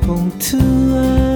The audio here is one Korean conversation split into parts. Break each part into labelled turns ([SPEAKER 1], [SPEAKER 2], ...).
[SPEAKER 1] pontua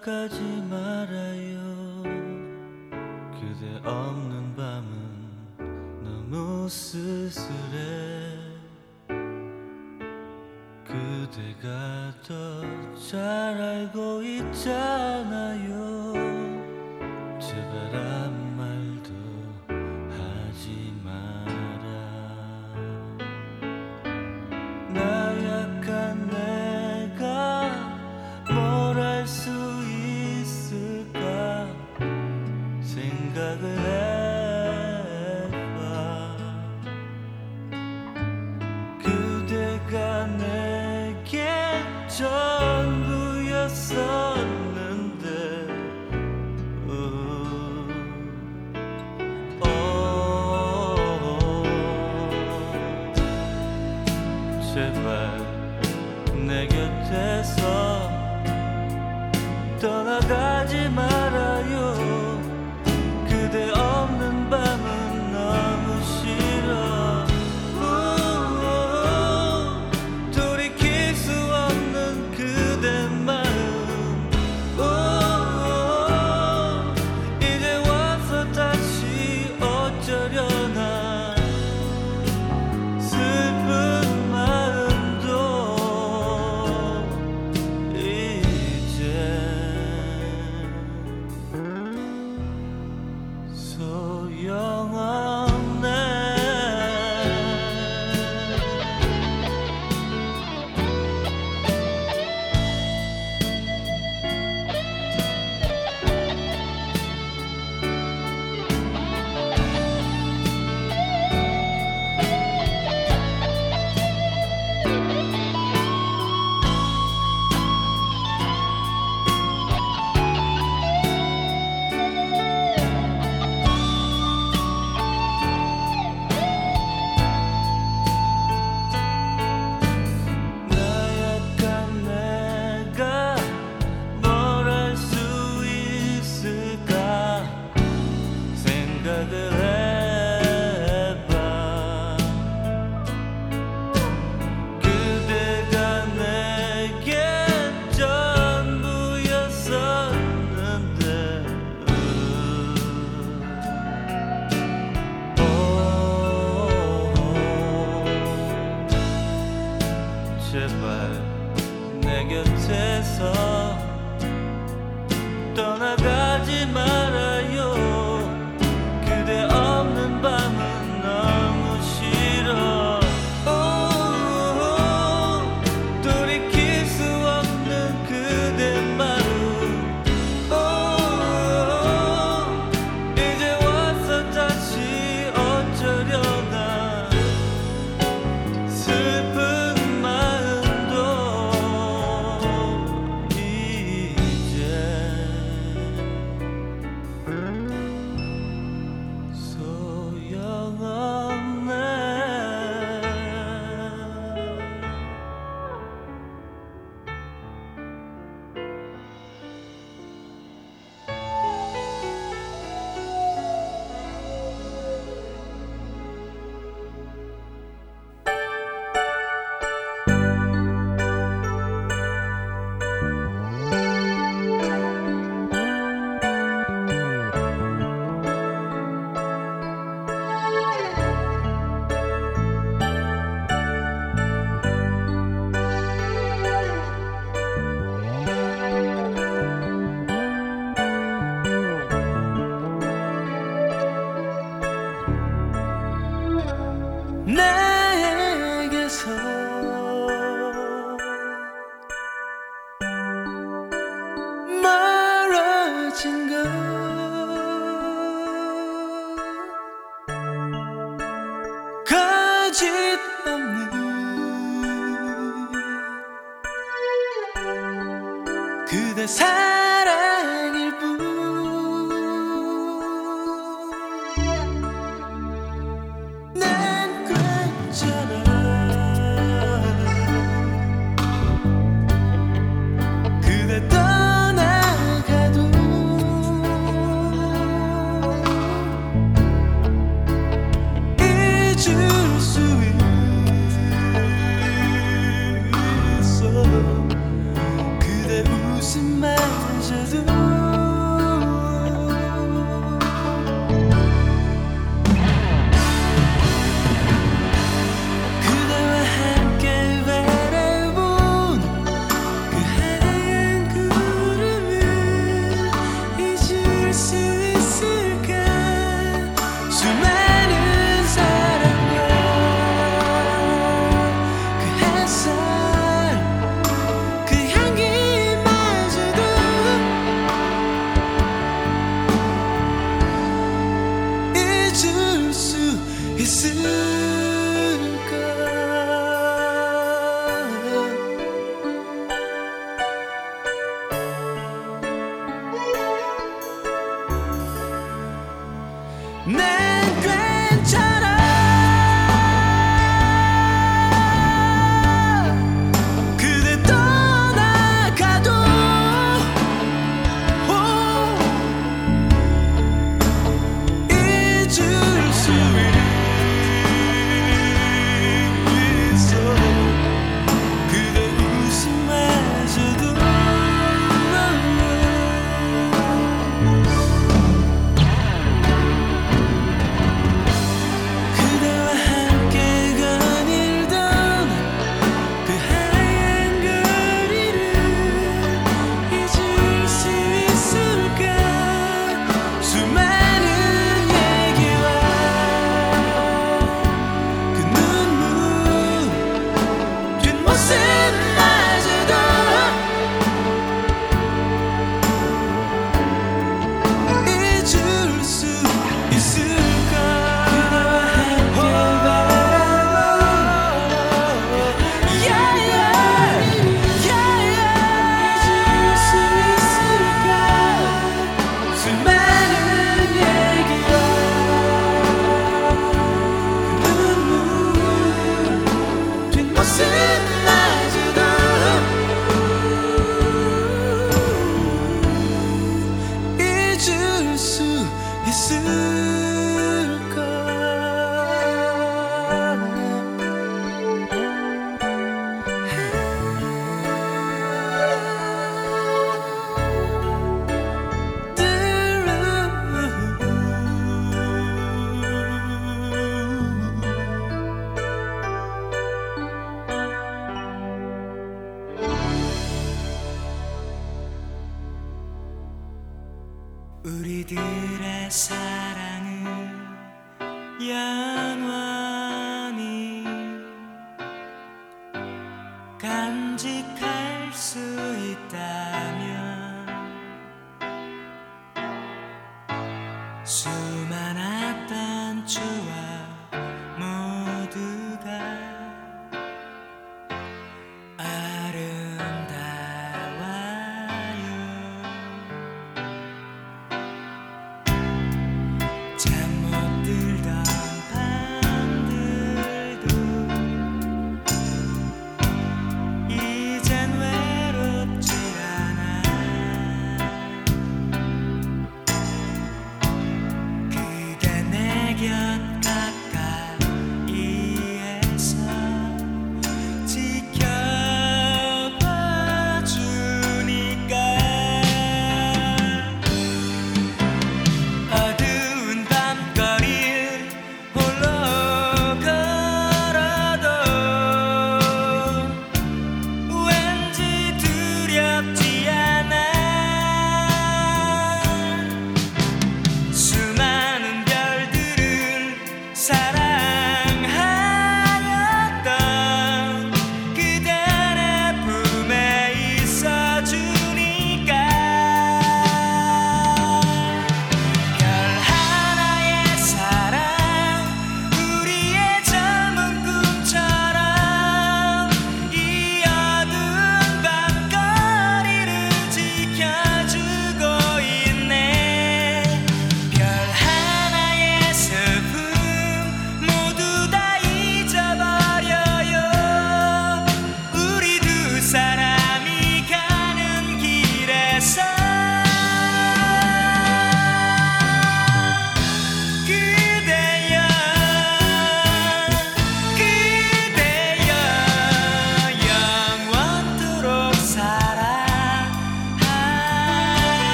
[SPEAKER 1] 나가지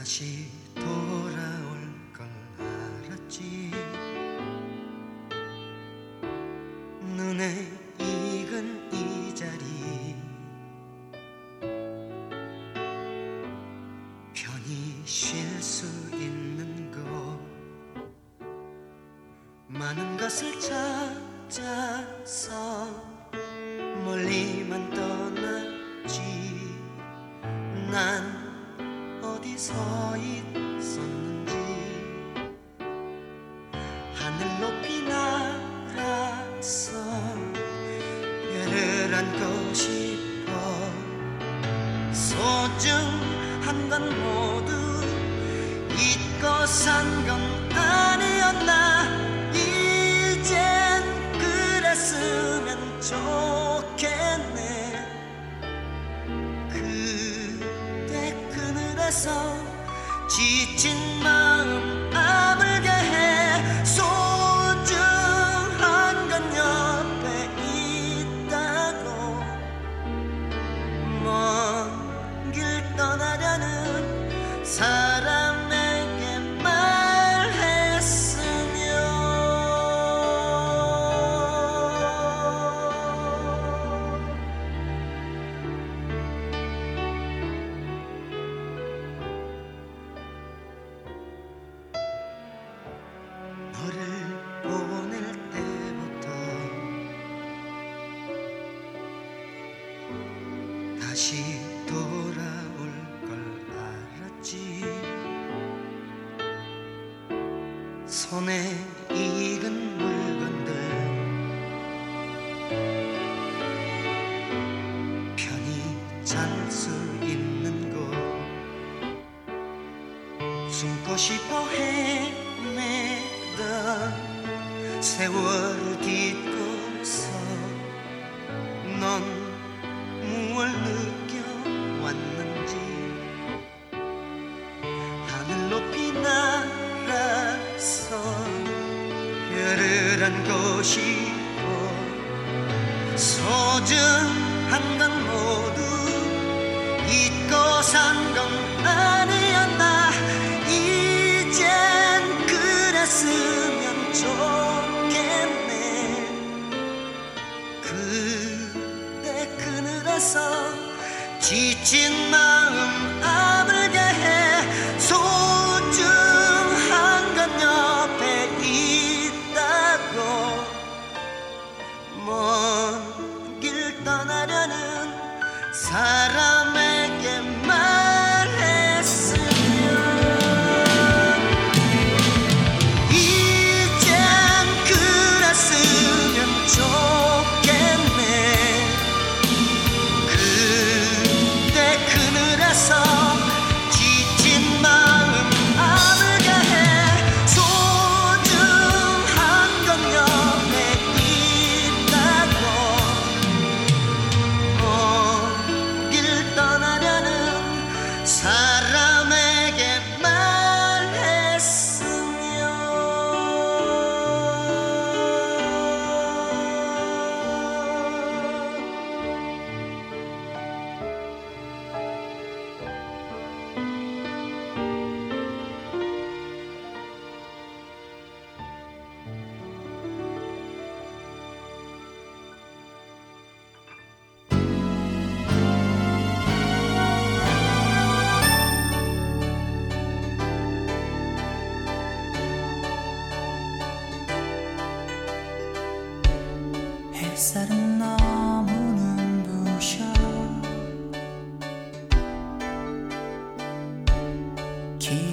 [SPEAKER 2] 다시
[SPEAKER 3] 돌아올 걸 알았지. 눈에 익은 이 자리. 편히 쉴 수 있는 곳. 많은 것을 찾아서 찾을 수 있는 곳. 숨고 싶어 헤매던 세월을 딛고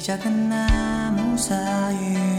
[SPEAKER 1] 시작은 나
[SPEAKER 4] 무사히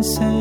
[SPEAKER 4] 이